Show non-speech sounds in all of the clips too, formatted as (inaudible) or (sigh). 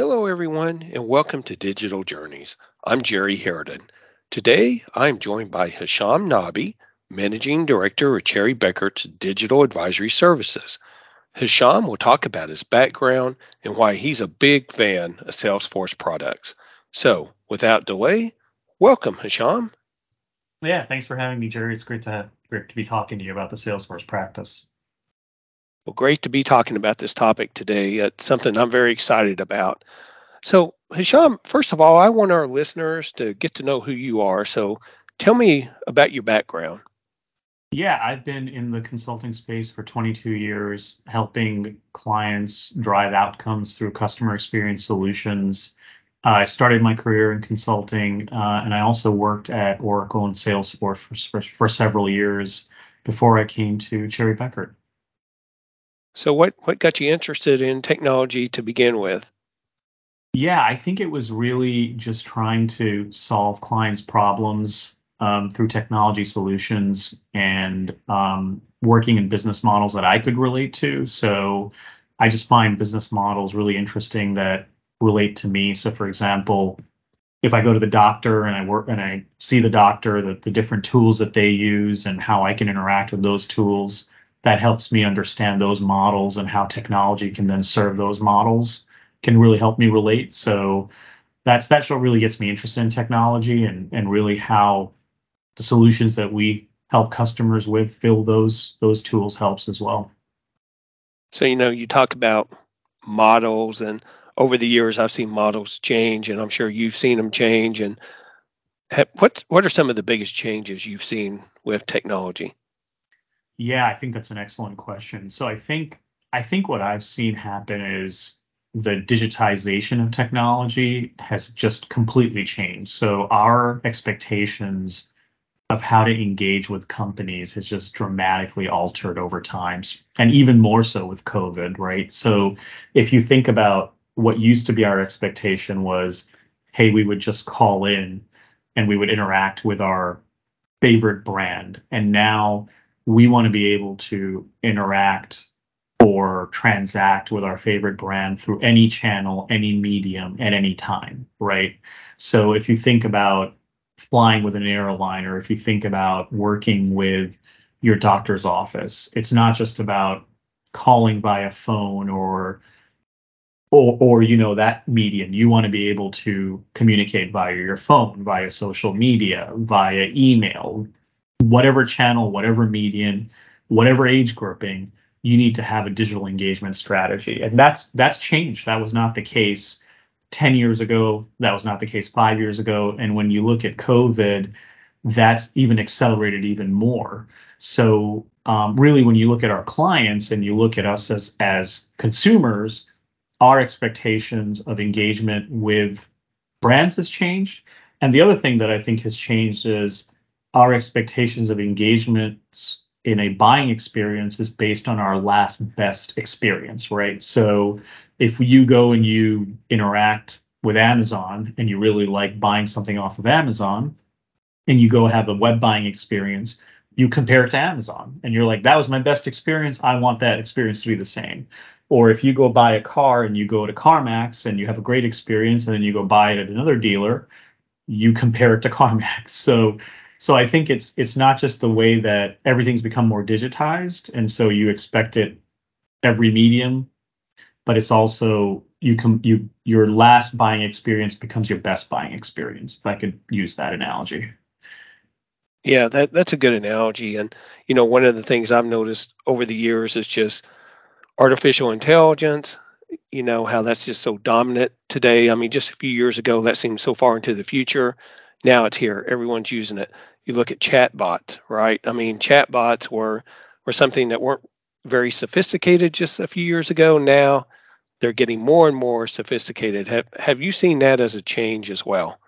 Hello, everyone, and welcome to Digital Journeys. I'm Jerry Harridan. Today, I'm joined by Hisham Nabi, Managing Director of Cherry Bekaert's Digital Advisory Services. Hisham will talk about his background and why he's a big fan of Salesforce products. So, without delay, welcome, Hisham. Yeah, thanks for having me, Jerry. It's great to have, great to be talking to you about the Salesforce practice. Well, great to be talking about this topic today. It's something I'm very excited about. So, Hisham, first of all, I want our listeners to get to know who you are. So, tell me about your background. Yeah, I've been in the consulting space for 22 years, helping clients drive outcomes through customer experience solutions. Uh, I started my career in consulting, uh, and I also worked at Oracle and Salesforce for, for, for several years before I came to Cherry Bekaert. So, what what got you interested in technology to begin with? Yeah, I think it was really just trying to solve clients' problems um, through technology solutions and um, working in business models that I could relate to. So I just find business models really interesting that relate to me. So, for example, if I go to the doctor and I work and I see the doctor, the, the different tools that they use and how I can interact with those tools, that helps me understand those models and how technology can then serve those models can really help me relate. So that's that's what really gets me interested in technology and and really how the solutions that we help customers with fill those those tools helps as well. So you know, you talk about models and over the years I've seen models change and I'm sure you've seen them change and what what are some of the biggest changes you've seen with technology? Yeah, I think that's an excellent question. So I think I think what I've seen happen is the digitization of technology has just completely changed. So our expectations of how to engage with companies has just dramatically altered over time and even more so with covid right so if you think about what used to be our expectation was hey we would just call in and we would interact with our favorite brand and now we want to be able to interact or transact with our favorite brand through any channel any medium at any time right? So if you think about flying with an airline or if you think about working with your doctor's office it's not just about calling via a phone or or or you know that medium. You want to be able to communicate via your phone via social media via email whatever channel whatever medium whatever age grouping you need to have a digital engagement strategy and that's that's changed that was not the case 10 years ago. That was not the case five years ago. And when you look at COVID, that's even accelerated even more. So um, really, when you look at our clients and you look at us as as consumers, our expectations of engagement with brands has changed. And the other thing that I think has changed is our expectations of engagement in a buying experience is based on our last best experience, right? So if you go and you interact with Amazon and you really like buying something off of Amazon and you go have a web buying experience, you compare it to Amazon and you're like, that was my best experience. I want that experience to be the same. Or if you go buy a car and you go to CarMax and you have a great experience and then you go buy it at another dealer, you compare it to (laughs) CarMax. So so I think it's it's not just the way that everything's become more digitized and so you expect it every medium but it's also you can you your last buying experience becomes your best buying experience. If I could use that analogy. Yeah, that that's a good analogy. And you know, one of the things I've noticed over the years is just artificial intelligence. You know how that's just so dominant today. I mean, just a few years ago, that seemed so far into the future. Now it's here. Everyone's using it. You look at chatbots, right? I mean, chatbots were were something that weren't very sophisticated just a few years ago. Now they're getting more and more sophisticated. Have have you seen that as a change as well?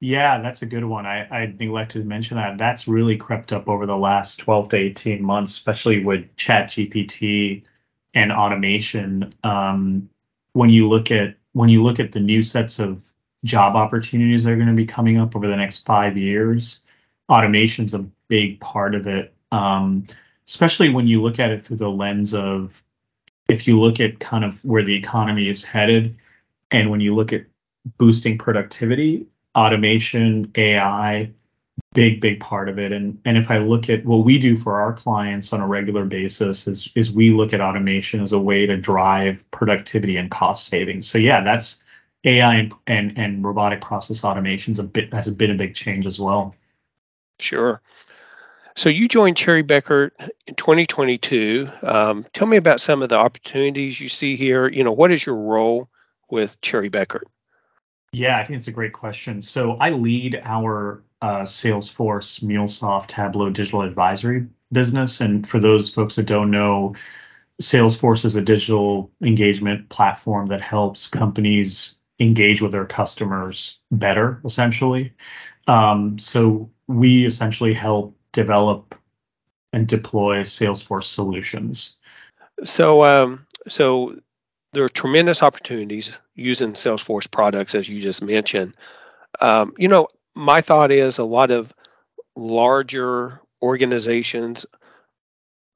Yeah, that's a good one. I, I neglected to mention that. That's really crept up over the last 12 to 18 months, especially with Chat GPT and automation. Um, when you look at when you look at the new sets of job opportunities that are going to be coming up over the next five years, automation's a big part of it. Um, especially when you look at it through the lens of if you look at kind of where the economy is headed, And when you look at boosting productivity, automation, AI, big big part of it and and if i look at what we do for our clients on a regular basis is is we look at automation as a way to drive productivity and cost savings so yeah that's ai and and, and robotic process automation's a bit has been a big change as well sure so you joined cherry Bekaert in 2022 um, tell me about some of the opportunities you see here you know what is your role with cherry Bekaert? yeah, I think it's a great question. So I lead our uh, Salesforce, MuleSoft, Tableau digital advisory business. And for those folks that don't know, Salesforce is a digital engagement platform that helps companies engage with their customers better, essentially. Um, so we essentially help develop and deploy Salesforce solutions. So, um, so there are tremendous opportunities using Salesforce products, as you just mentioned. Um, you know, my thought is a lot of larger organizations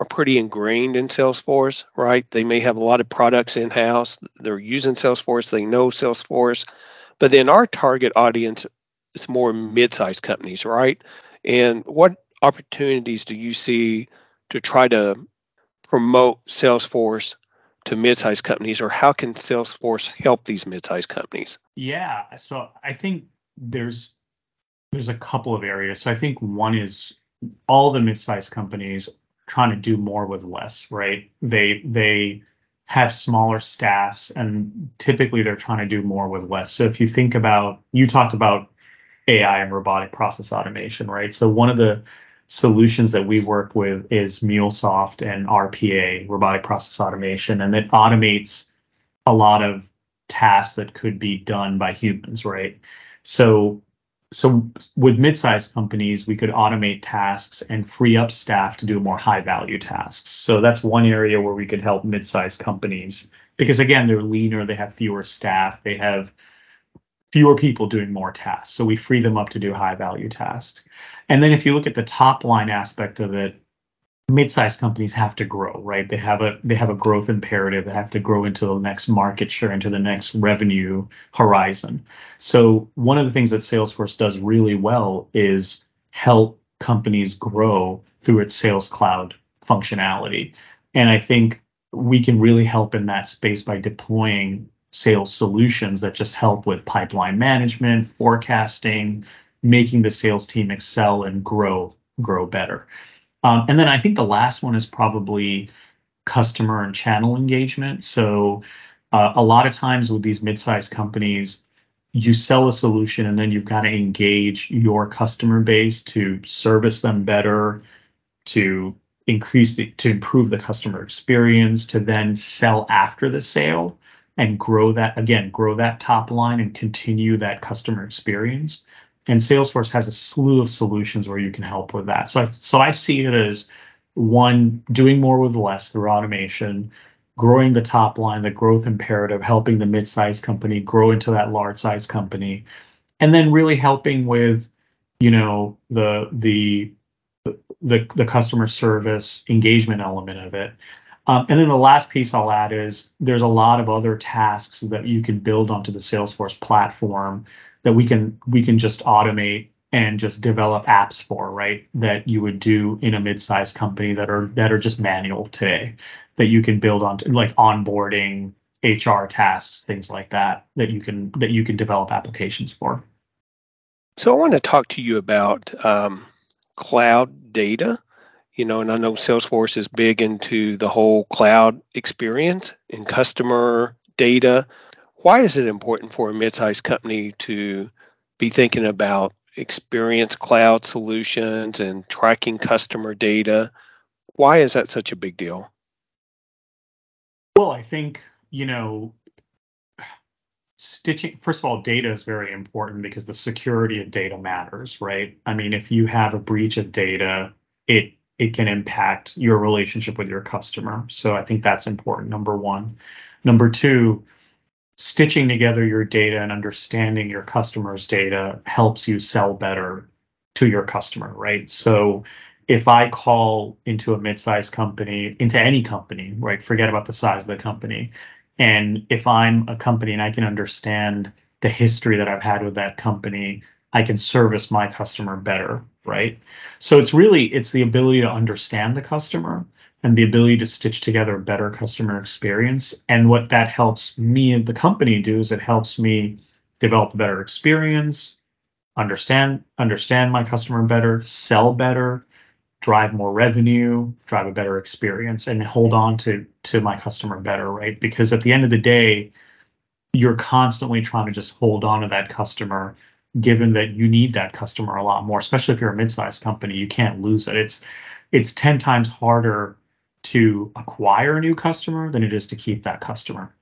are pretty ingrained in Salesforce, right? They may have a lot of products in house. They're using Salesforce. They know Salesforce, but then our target audience is more mid-sized companies, right? And what opportunities do you see to try to promote Salesforce to mid-sized companies, or how can Salesforce help these mid-sized companies? Yeah, so I think there's there's a couple of areas. So I think one is all the mid-sized companies trying to do more with less, right? They they have smaller staffs and typically they're trying to do more with less. So if you think about you talked about AI and robotic process automation, right? So one of the solutions that we work with is MuleSoft and RPA, robotic process automation, and it automates a lot of tasks that could be done by humans, right? So so with mid-sized companies, we could automate tasks and free up staff to do more high-value tasks. So that's one area where we could help mid-sized companies because again, they're leaner, they have fewer staff, they have fewer people doing more tasks. So we free them up to do high-value tasks. And then if you look at the top line aspect of it, mid-sized companies have to grow, right? They have a they have a growth imperative. They have to grow into the next market share, into the next revenue horizon. So one of the things that Salesforce does really well is help companies grow through its Sales Cloud functionality. And I think we can really help in that space by deploying sales solutions that just help with pipeline management, forecasting, making the sales team excel and grow grow better. Um, and then I think the last one is probably customer and channel engagement. So uh, a lot of times with these mid-sized companies, you sell a solution and then you've got to engage your customer base to service them better, to increase the to improve the customer experience, to then sell after the sale and grow that again, grow that top line and continue that customer experience and Salesforce has a slew of solutions where you can help with that. So I, so I see it as one doing more with less through automation, growing the top line, the growth imperative, helping the mid-sized company grow into that large-sized company, and then really helping with, you know, the the the the customer service engagement element of it. Um, and then the last piece I'll add is there's a lot of other tasks that you can build onto the Salesforce platform that we can we can just automate and just develop apps for, right? That you would do in a mid-sized company that are that are just manual today, that you can build on like onboarding, HR tasks, things like that, that you can that you can develop applications for. So I want to talk to you about um, cloud data. You know, and I know Salesforce is big into the whole cloud experience and customer data why is it important for a mid-sized company to be thinking about experience cloud solutions and tracking customer data? Why is that such a big deal? Well, I think, you know, stitching first of all data is very important because the security of data matters right i mean if you have a breach of data it it can impact your relationship with your customer so i think that's important number one number two stitching together your data and understanding your customers' data helps you sell better to your customer, right? So if I call into a mid-sized company, into any company, right? Forget about the size of the company. And if I'm a company and I can understand the history that I've had with that company, I can service my customer better, right? So it's really it's the ability to understand the customer and the ability to stitch together a better customer experience. And what that helps me and the company do is it helps me develop a better experience, understand understand my customer better, sell better, drive more revenue, drive a better experience, and hold on to to my customer better, right? Because at the end of the day, you're constantly trying to just hold on to that customer given that you need that customer a lot more especially if you're a mid-sized company you can't lose it it's it's 10 times harder to acquire a new customer than it is to keep that customer.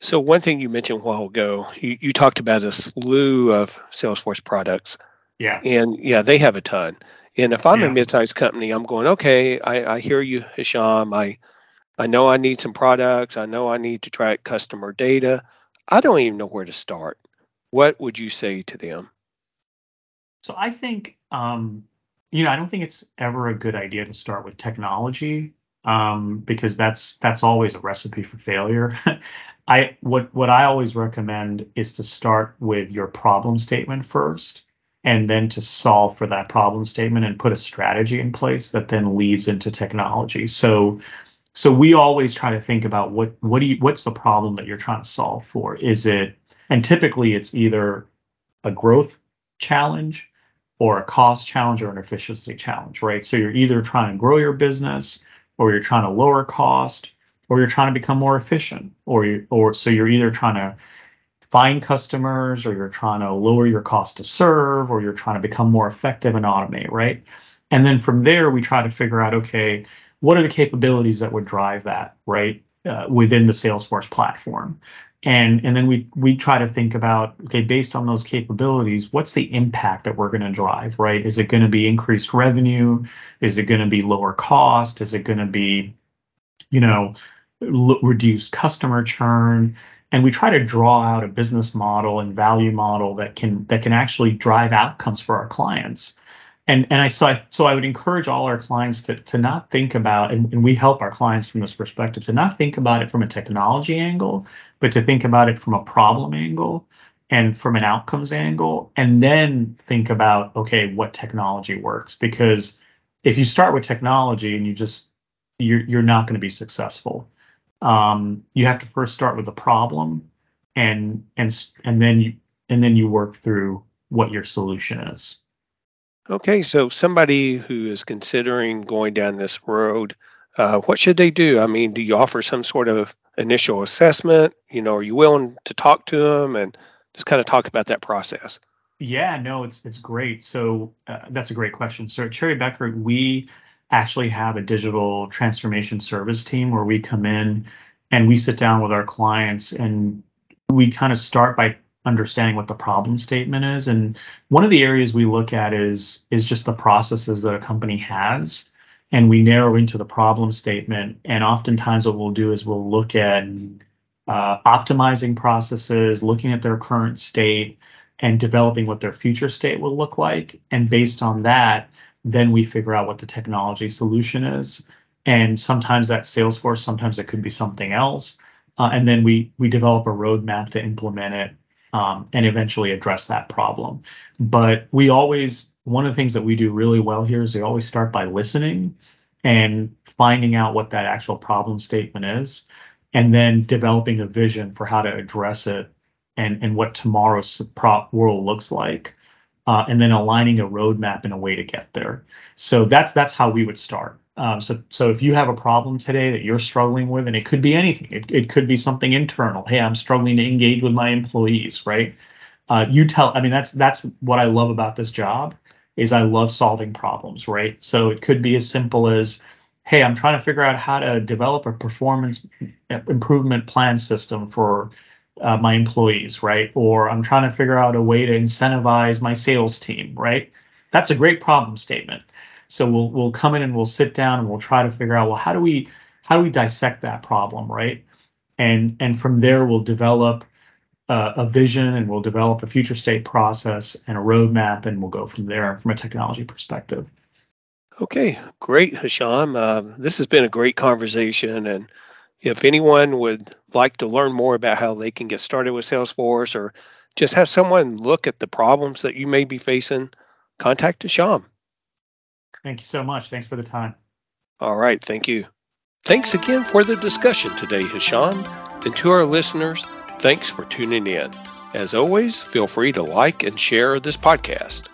So one thing you mentioned a while ago you, you talked about a slew of salesforce products. Yeah. And yeah they have a ton. And if i'm yeah. a mid-sized company i'm going okay I, I hear you hisham. I i know i need some products. I know i need to track customer data. I don't even know where to start. What would you say to them? So I think, um, you know, I don't think it's ever a good idea to start with technology um, because that's that's always a recipe for failure. (laughs) I what what I always recommend is to start with your problem statement first, and then to solve for that problem statement and put a strategy in place that then leads into technology. So so we always try to think about what what do you what's the problem that you're trying to solve for? Is it and typically it's either a growth challenge or a cost challenge or an efficiency challenge, right? So you're either trying to grow your business or you're trying to lower cost or you're trying to become more efficient or you, or so you're either trying to find customers or you're trying to lower your cost to serve or you're trying to become more effective and automate, right? And then from there we try to figure out okay, what are the capabilities that would drive that, right? Uh, within the Salesforce platform and and then we we try to think about okay based on those capabilities what's the impact that we're going to drive right? Is it going to be increased revenue? Is it going to be lower cost? Is it going to be you know l- reduced customer churn? And we try to draw out a business model and value model that can that can actually drive outcomes for our clients and and I so I so I would encourage all our clients to to not think about and, and we help our clients from this perspective to not think about it from a technology angle, but to think about it from a problem angle and from an outcomes angle, and then think about okay, what technology works because if you start with technology and you just you're you're not going to be successful. Um, you have to first start with the problem, and and and then you and then you work through what your solution is. Okay, so somebody who is considering going down this road, uh, what should they do? I mean, do you offer some sort of initial assessment? You know, are you willing to talk to them and just kind of talk about that process? Yeah, no, it's it's great. So uh, that's a great question. So at Cherry Bekaert, we actually have a digital transformation service team where we come in and we sit down with our clients and we kind of start by understanding what the problem statement is. And one of the areas we look at is is just the processes that a company has. And we narrow into the problem statement. And oftentimes what we'll do is we'll look at uh, optimizing processes looking at their current state and developing what their future state will look like. And based on that then we figure out what the technology solution is. And sometimes that's salesforce sometimes it could be something else. Uh, and then we we develop a roadmap to implement it um, and eventually address that problem. But we always, one of the things that we do really well here is we always start by listening and finding out what that actual problem statement is, and then developing a vision for how to address it and, and what tomorrow's world looks like. Uh, and then aligning a roadmap and a way to get there. So that's that's how we would start. Um, so, so if you have a problem today that you're struggling with, and it could be anything, it, it could be something internal. Hey, I'm struggling to engage with my employees, right? Uh, you tell. I mean, that's that's what I love about this job is I love solving problems, right? So it could be as simple as, hey, I'm trying to figure out how to develop a performance improvement plan system for uh, my employees, right? Or I'm trying to figure out a way to incentivize my sales team, right? That's a great problem statement. So we'll we'll come in and we'll sit down and we'll try to figure out well how do we how do we dissect that problem, right? And and from there we'll develop uh, a vision and we'll develop a future state process and a roadmap and we'll go from there from a technology perspective. Okay, great, Hisham. Um, this has been a great conversation, and if anyone would like to learn more about how they can get started with Salesforce or just have someone look at the problems that you may be facing, contact Hisham. Thank you so much. Thanks for the time. All right. Thank you. Thanks again for the discussion today, Hisham. And to our listeners, thanks for tuning in. As always, feel free to like and share this podcast.